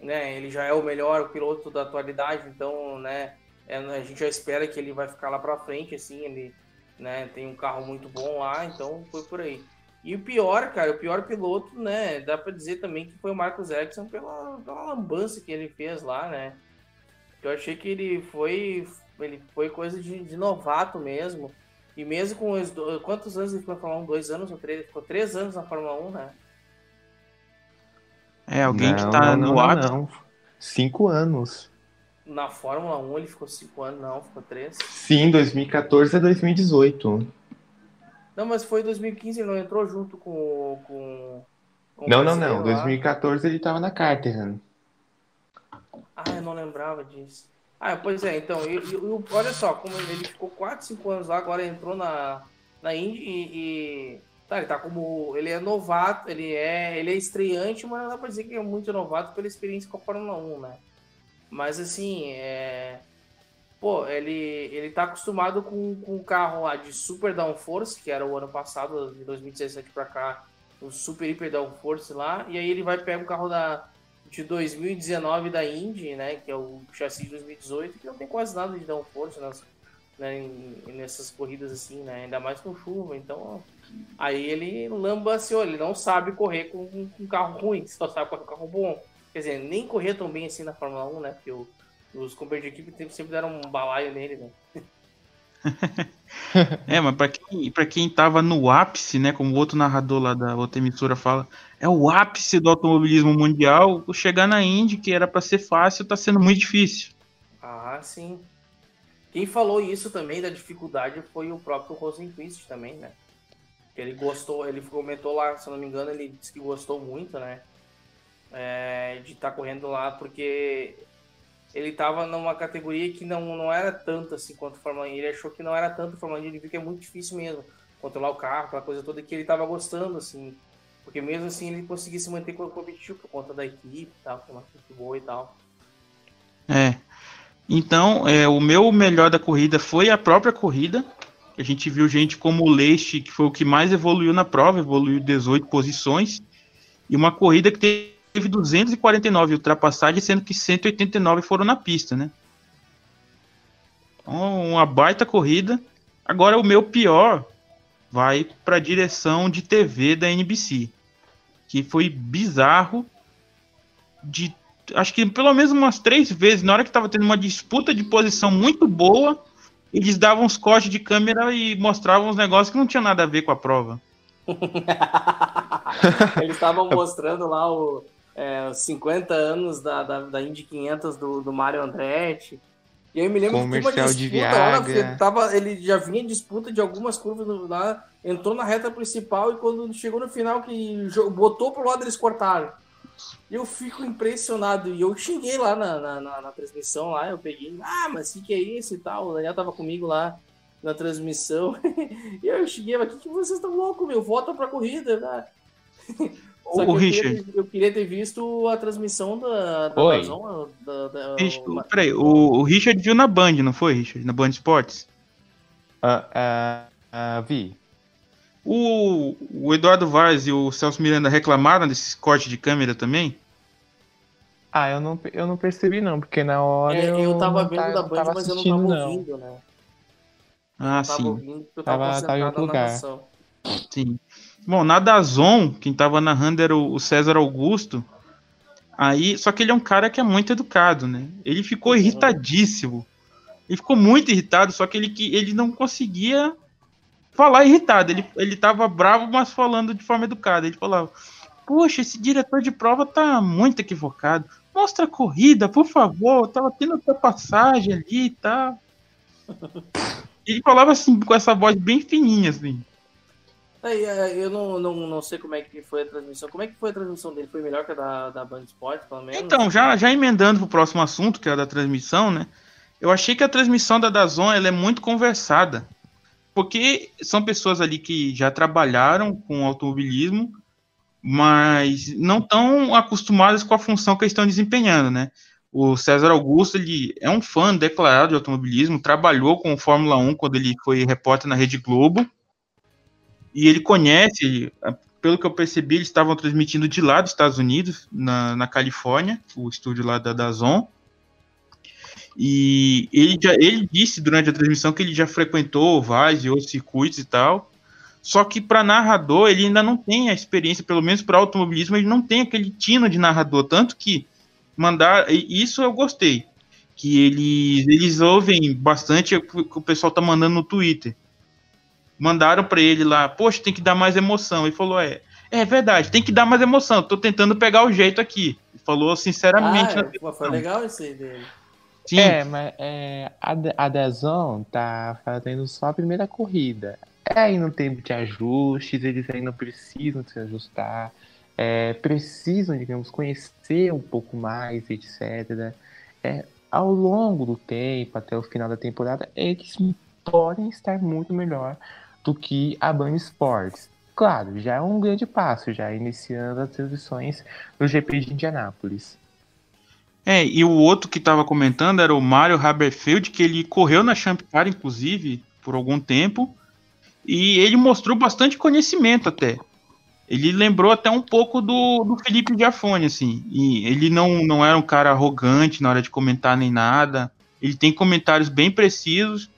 né, ele já é o melhor piloto da atualidade, então, né, é, a gente já espera que ele vai ficar lá para frente, assim, ele, né, tem um carro muito bom lá, então foi por aí. E o pior, cara, o pior piloto, né, dá para dizer também que foi o Marcos Ericsson pela, pela lambança que ele fez lá, né. Eu achei que ele foi, ele foi coisa de, de novato mesmo. E mesmo com os do- quantos anos ele ficou na Fórmula 1? Dois anos ou três? Ele ficou três anos na Fórmula 1, né? É, alguém que Não, tá não, no não, ato. não. Cinco anos. Na Fórmula 1 ele ficou cinco anos, não, ficou três. Sim, 2014 a 2018. Não, mas foi em 2015, ele não entrou junto com. com, com Não, não, não. lá? 2014 ele tava na Caterham. Ah, eu não lembrava disso. Ah, pois é, então, eu, eu, olha só, como ele ficou 4, 5 anos lá, agora entrou na, na Indy e, e, Tá, ele tá como. Ele é novato, ele é, ele é estreante, mas não dá pra dizer que é muito novato pela experiência com a Fórmula 1, né? Mas assim, é. Pô, ele, ele tá acostumado com, com carro lá de Super Downforce, que era o ano passado, de 2017 pra cá, o Super Hyper Downforce lá, e aí ele vai pegar o carro da, de 2019 da Indy, né, que é o chassi de 2018, que não tem quase nada de downforce nas, né, nessas corridas assim, né, ainda mais com chuva, então aí ele lamba assim, ele não sabe correr com, com um carro ruim, só sabe correr com um carro bom. Quer dizer, nem correr tão bem assim na Fórmula 1, né, porque o, os companheiros de equipe sempre deram um balaio nele, né. é, mas pra quem, pra quem tava no ápice, né, como o outro narrador lá da outra emissora fala, é o ápice do automobilismo mundial, chegar na Indy, que era para ser fácil, tá sendo muito difícil. Ah, sim. Quem falou isso também da dificuldade foi o próprio Rosenquist também, né? Ele gostou, ele comentou lá, se não me engano, ele disse que gostou muito, né? É, de estar tá correndo lá, porque ele estava numa categoria que não, não era tanto assim quanto o Fórmula 1. Ele achou que não era tanto o Fórmula 1, ele viu que é muito difícil mesmo controlar o carro, aquela coisa toda que ele estava gostando, assim. Porque mesmo assim ele conseguia se manter competitivo por conta da equipe e tal, uma equipe boa e tal. É. Então, é, o meu melhor da corrida foi a própria corrida. A gente viu gente como o Leite, que foi o que mais evoluiu na prova, evoluiu 18 posições. E uma corrida que teve teve 249 ultrapassagens, sendo que 189 foram na pista, né? Então, uma baita corrida. Agora o meu pior vai para a direção de TV da NBC, que foi bizarro de acho que pelo menos umas três vezes, na hora que estava tendo uma disputa de posição muito boa, eles davam uns cortes de câmera e mostravam uns negócios que não tinha nada a ver com a prova. eles estavam mostrando lá o, é, 50 anos da, da, da Indy 500 do, do Mario Andretti. E aí eu me lembro Comercial que uma disputa, de Viagra. tava, ele já vinha em disputa de algumas curvas lá, entrou na reta principal e quando chegou no final que botou pro lado eles cortaram. E eu fico impressionado. E eu xinguei lá na, na, na, na transmissão lá, eu peguei, ah, mas o que, que é isso e tal? O Daniel tava comigo lá na transmissão. e eu xinguei, mas que, que vocês estão loucos, meu? Volta pra corrida, né? o, o Richard. Eu queria, eu queria, ter visto a transmissão da, da Oi. Da, da, Richard, Peraí, o, o, Richard viu na Band, não foi, Richard? Na Band Esportes? Uh, uh, uh, vi. O, o Eduardo Vaz e o Celso Miranda reclamaram desse corte de câmera também? Ah, eu não, eu não percebi não, porque na hora é, eu, eu tava vendo da Band, mas eu não tava não. ouvindo, né? Ah, eu sim. Ouvindo, eu tava, tava, tava em outro lugar. Sim. Bom, na Dazon, quem tava narrando era o César Augusto. Aí, só que ele é um cara que é muito educado, né? Ele ficou uhum. irritadíssimo. Ele ficou muito irritado, só que ele, ele não conseguia falar irritado. Ele, ele tava bravo, mas falando de forma educada. Ele falava: Poxa, esse diretor de prova tá muito equivocado. Mostra a corrida, por favor. Tava tendo passagem ali e tal. Ele falava assim, com essa voz bem fininha, assim. Eu não, não, não sei como é que foi a transmissão. Como é que foi a transmissão dele? Foi melhor que a da, da Band Sport, pelo menos? Então, já, já emendando pro próximo assunto, que é a da transmissão, né? Eu achei que a transmissão da Dazon ela é muito conversada. Porque são pessoas ali que já trabalharam com automobilismo, mas não estão acostumadas com a função que eles estão desempenhando, né? O César Augusto, ele é um fã declarado de automobilismo, trabalhou com Fórmula 1 quando ele foi repórter na Rede Globo, e ele conhece, pelo que eu percebi, eles estavam transmitindo de lá dos Estados Unidos, na, na Califórnia, o estúdio lá da Dazon. E ele, já, ele disse durante a transmissão que ele já frequentou vários e outros circuitos e tal. Só que para narrador, ele ainda não tem a experiência, pelo menos para automobilismo, ele não tem aquele tino de narrador. Tanto que mandar. Isso eu gostei. Que eles, eles ouvem bastante o que o pessoal tá mandando no Twitter mandaram para ele lá, poxa, tem que dar mais emoção. Ele falou, é, é verdade, tem que dar mais emoção. Tô tentando pegar o jeito aqui. Ele falou sinceramente. Ah, foi legal isso aí dele. Sim. É, mas é, a, a Dazon tá fazendo só a primeira corrida. É aí no tempo de ajustes, eles ainda precisam se ajustar, é, precisam, digamos, conhecer um pouco mais, etc. É, ao longo do tempo, até o final da temporada, eles podem estar muito melhor do que a Band Sports. Claro, já é um grande passo, já iniciando as transmissões do GP de Indianápolis. É, e o outro que estava comentando era o Mario Haberfield, que ele correu na Champ Car, inclusive, por algum tempo, e ele mostrou bastante conhecimento até. Ele lembrou até um pouco do, do Felipe Giafone, assim. E ele não, não era um cara arrogante na hora de comentar nem nada. Ele tem comentários bem precisos,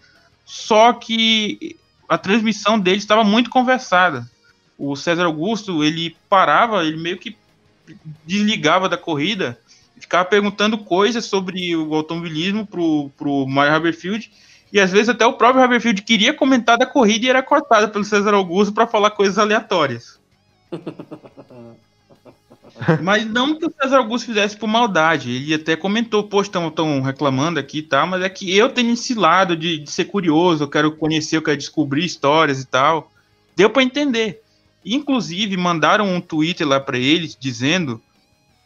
só que a transmissão dele estava muito conversada. O César Augusto, ele parava, ele meio que desligava da corrida, ficava perguntando coisas sobre o automobilismo pro, pro Mario Haberfield, e às vezes até o próprio Haberfield queria comentar da corrida e era cortado pelo César Augusto para falar coisas aleatórias. Mas não que o César Augusto fizesse por maldade. Ele até comentou, poxa, estão reclamando aqui e tá? tal, mas é que eu tenho esse lado de, de, ser curioso, eu quero conhecer, eu quero descobrir histórias e tal. Deu para entender. Inclusive, mandaram um Twitter lá para eles dizendo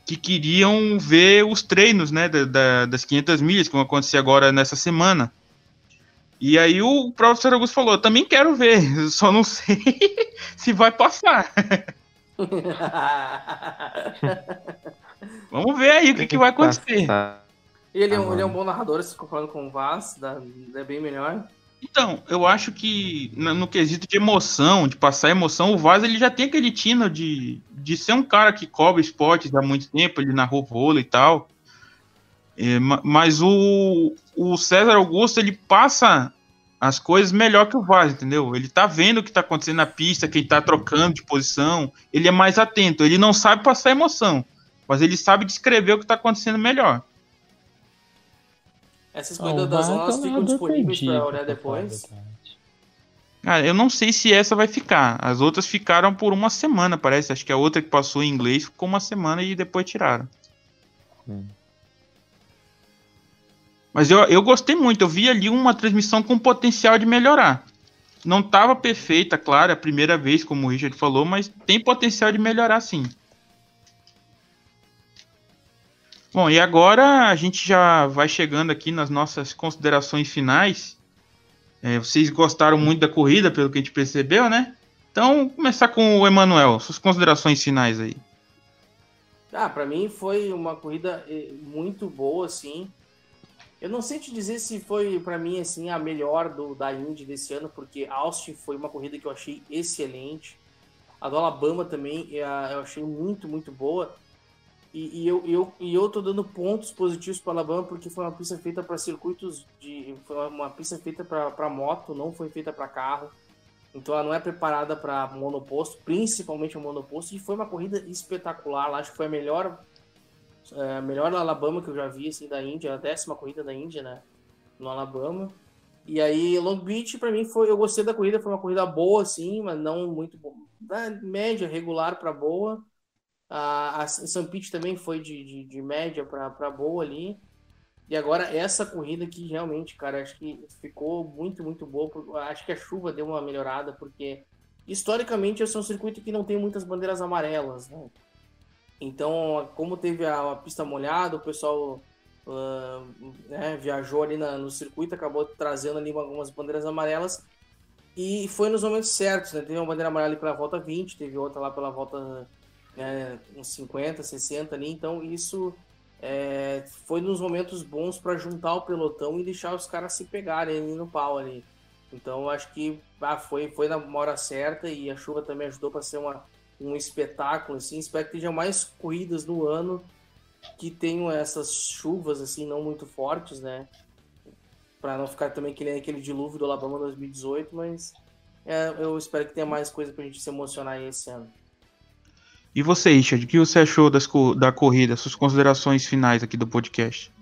que queriam ver os treinos né, da, da, das 500 milhas, que vão acontecer agora nessa semana. E aí o professor Augusto falou, também quero ver, só não sei se vai passar. Vamos ver aí o que, que vai acontecer. Ele é, um, ele é um bom narrador, se comparando com o Vaz, é bem melhor. Então, eu acho que no, no, quesito de emoção, de passar emoção, o Vaz ele já tem aquele tino de, de ser um cara que cobre esportes há muito tempo, ele narrou vôlei e tal. É, mas o, o César Augusto ele passa as coisas melhor que o Vaz, entendeu? Ele tá vendo o que tá acontecendo na pista, quem tá trocando de posição, ele é mais atento, ele não sabe passar emoção, mas ele sabe descrever o que tá acontecendo melhor. Essas coisas das zonas ficam disponíveis para olhar depois. Cara, eu não sei se essa vai ficar. As outras ficaram por uma semana, parece. Acho que a outra que passou em inglês ficou uma semana e depois tiraram. Hum. Mas eu, eu gostei muito, eu vi ali uma transmissão com potencial de melhorar. Não estava perfeita, claro, é a primeira vez, como o Richard falou, mas tem potencial de melhorar sim. Bom, e agora a gente já vai chegando aqui nas nossas considerações finais. É, vocês gostaram muito da corrida, pelo que a gente percebeu, né? Então, começar com o Emanuel, suas considerações finais aí. Ah, para mim foi uma corrida eh, muito boa, assim. Eu não sei te dizer se foi para mim assim a melhor do da Indy desse ano, porque Austin foi uma corrida que eu achei excelente. A do Alabama também eu achei muito, muito boa. E, e eu, eu, e eu tô dando pontos positivos para Alabama porque foi uma pista feita para circuitos de. Foi uma pista feita para moto, não foi feita para carro. Então ela não é preparada para monoposto, principalmente o monoposto. E foi uma corrida espetacular. Acho que foi a melhor é, melhor Alabama que eu já vi, assim, da Índia, a décima corrida da Índia, né? No Alabama. E aí, Long Beach, para mim, foi. Eu gostei da corrida, foi uma corrida boa, assim, mas não muito boa. Da média, regular para boa. A, a Pete também foi de, de, de média para boa ali. E agora, essa corrida que realmente, cara, acho que ficou muito, muito boa. Acho que a chuva deu uma melhorada, porque historicamente esse é um circuito que não tem muitas bandeiras amarelas, né? Então, como teve a, a pista molhada, o pessoal uh, né, viajou ali na, no circuito, acabou trazendo ali algumas bandeiras amarelas e foi nos momentos certos, né? Teve uma bandeira amarela ali pela volta 20, teve outra lá pela volta né, uns 50, 60 ali, então isso é, foi nos momentos bons para juntar o pelotão e deixar os caras se pegarem ali no pau ali. Então acho que ah, foi, foi na hora certa e a chuva também ajudou para ser uma, um espetáculo, assim. Espero que tenha mais corridas no ano que tenham essas chuvas, assim, não muito fortes, né? Para não ficar também que nem aquele dilúvio do Alabama 2018, mas é, eu espero que tenha mais coisa pra gente se emocionar esse ano. E você, Richard, o que você achou das, da corrida? Suas considerações finais aqui do podcast?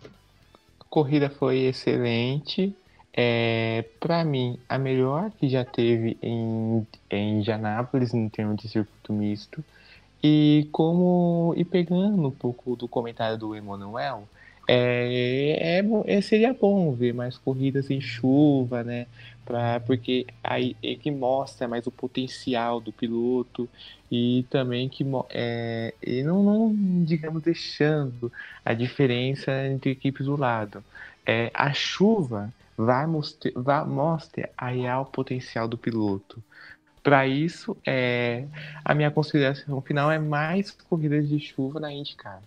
A corrida foi excelente. É, para mim, a melhor que já teve em, em Janápolis, em termos de circuito misto. E como e pegando um pouco do comentário do Emanuel, é, é, é, seria bom ver mais corridas em chuva, né? Pra, porque aí é que mostra mais o potencial do piloto e também que é, e não, não, digamos, deixando a diferença entre equipes do lado. É, a chuva vai, mostrar, vai mostra a real potencial do piloto. Para isso, é, a minha consideração final é mais corridas de chuva na IndyCar.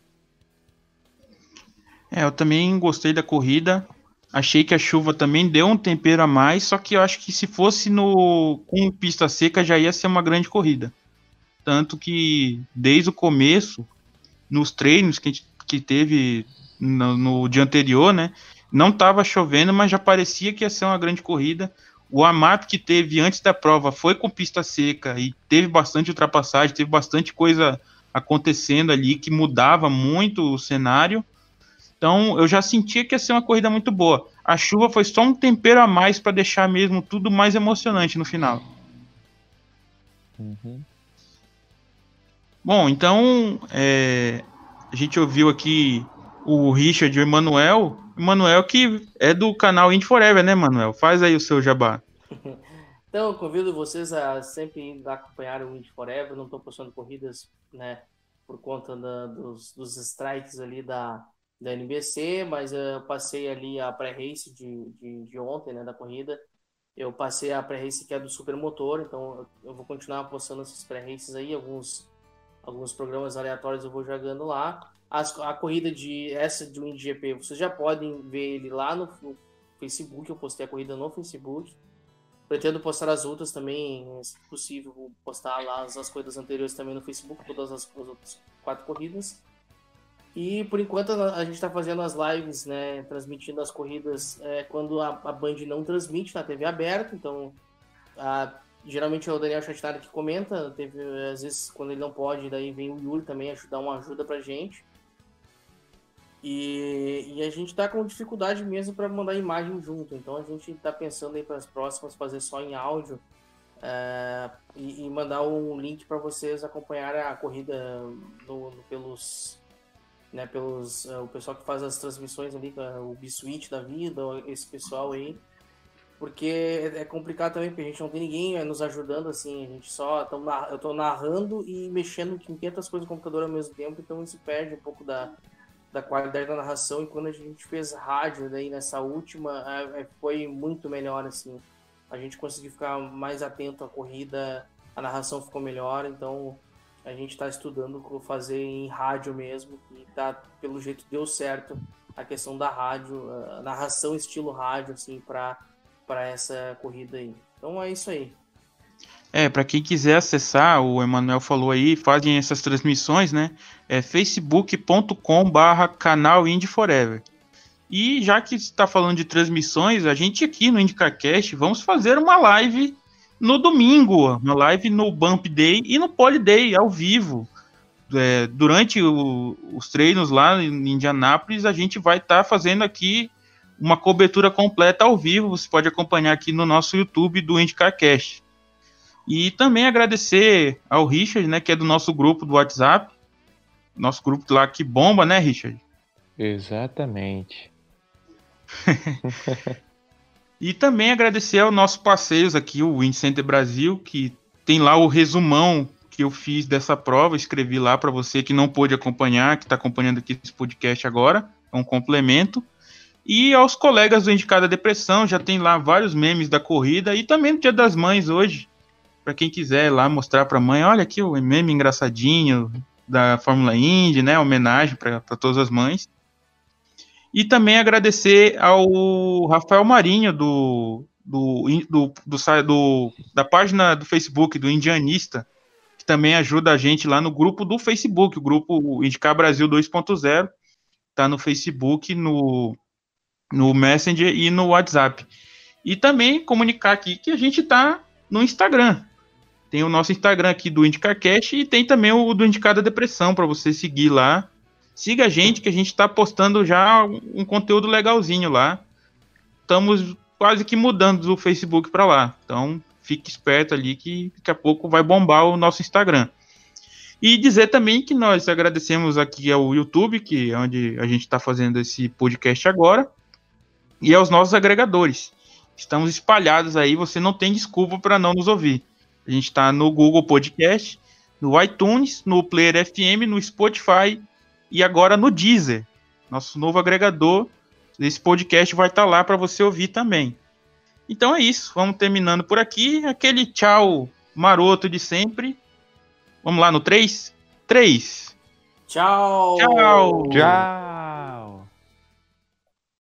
É, eu também gostei da corrida. Achei que a chuva também deu um tempero a mais, só que eu acho que se fosse no com pista seca já ia ser uma grande corrida. Tanto que desde o começo, nos treinos que, que teve no, no dia anterior, né? Não estava chovendo, mas já parecia que ia ser uma grande corrida. O AMAP que teve antes da prova foi com pista seca e teve bastante ultrapassagem, teve bastante coisa acontecendo ali que mudava muito o cenário. Então eu já sentia que ia ser uma corrida muito boa. A chuva foi só um tempero a mais para deixar mesmo tudo mais emocionante no final. Uhum. Bom, então é, a gente ouviu aqui o Richard e o Emanuel. Emanuel que é do canal Indy Forever, né, Manuel? Faz aí o seu jabá. Então, convido vocês a sempre acompanhar o Indy Forever. Não estou postando corridas, né, por conta da, dos, dos strikes ali da, da NBC, mas eu passei ali a pré-race de, de, de, ontem, né, da corrida. Eu passei a pré-race que é do Supermotor, então eu vou continuar postando esses pré-races aí, alguns, alguns programas aleatórios eu vou jogando lá. As, a corrida de essa do IndyGP, vocês já podem ver ele lá no, no Facebook, eu postei a corrida no Facebook. Pretendo postar as outras também, se possível, postar lá as, as corridas anteriores também no Facebook, todas as, as outras quatro corridas. E por enquanto a gente está fazendo as lives, né, transmitindo as corridas é, quando a, a, Band não transmite na TV aberta. Então, a, geralmente é o Daniel Chatinari que comenta. Teve, às vezes, quando ele não pode, daí vem o Yuri também ajudar uma ajuda pra gente. E, e a gente está com dificuldade mesmo para mandar imagem junto. Então a gente está pensando aí para as próximas fazer só em áudio é, e, e, mandar um link para vocês acompanharem a corrida no, no, pelos né, pelos uh, o pessoal que faz as transmissões ali, o Biswitch da vida, esse pessoal aí, porque é, é complicado também, porque a gente não tem ninguém é, nos ajudando, assim, a gente só, tão, eu tô narrando e mexendo em 500 coisas no computador ao mesmo tempo, então isso perde um pouco da, da qualidade da narração, e quando a gente fez rádio daí nessa última, é, foi muito melhor, assim, a gente conseguiu ficar mais atento à corrida, a narração ficou melhor, então a gente está estudando fazer em rádio mesmo e tá pelo jeito deu certo a questão da rádio, a narração estilo rádio assim para para essa corrida aí. Então é isso aí. É, para quem quiser acessar, o Emanuel falou aí, fazem essas transmissões, né? É facebook.com/barra canal Indie Forever. E já que está falando de transmissões, a gente aqui no IndyCarCast vamos fazer uma live no domingo, uma live no Bump Day e no Poly Day, ao vivo. É, durante o, os treinos lá em Indianápolis, a gente vai estar tá fazendo aqui uma cobertura completa ao vivo. Você pode acompanhar aqui no nosso YouTube do IndyCarCast. E também agradecer ao Richard, né, que é do nosso grupo do WhatsApp. Nosso grupo lá que bomba, né, Richard? Exatamente. E também agradecer aos nossos parceiros aqui, o Wind Center Brasil, que tem lá o resumão que eu fiz dessa prova, escrevi lá para você que não pôde acompanhar, que está acompanhando aqui esse podcast agora, é um complemento. E aos colegas do Indicada Depressão, já tem lá vários memes da corrida e também no Dia das Mães hoje, para quem quiser lá mostrar para a mãe, olha aqui o meme engraçadinho da Fórmula Indy, né, homenagem para todas as mães. E também agradecer ao Rafael Marinho, do, do, do, do, do, da página do Facebook do Indianista, que também ajuda a gente lá no grupo do Facebook, o grupo Indicar Brasil 2.0. Está no Facebook, no, no Messenger e no WhatsApp. E também comunicar aqui que a gente está no Instagram. Tem o nosso Instagram aqui do IndicarCast e tem também o do Indicada Depressão para você seguir lá Siga a gente que a gente está postando já um conteúdo legalzinho lá. Estamos quase que mudando do Facebook para lá. Então fique esperto ali que daqui a pouco vai bombar o nosso Instagram. E dizer também que nós agradecemos aqui ao YouTube, que é onde a gente está fazendo esse podcast agora, e aos nossos agregadores. Estamos espalhados aí, você não tem desculpa para não nos ouvir. A gente está no Google Podcast, no iTunes, no Player FM, no Spotify e agora no Deezer. Nosso novo agregador desse podcast vai estar tá lá para você ouvir também. Então é isso, vamos terminando por aqui. Aquele tchau maroto de sempre. Vamos lá no 3? 3. Tchau. Tchau. Tchau.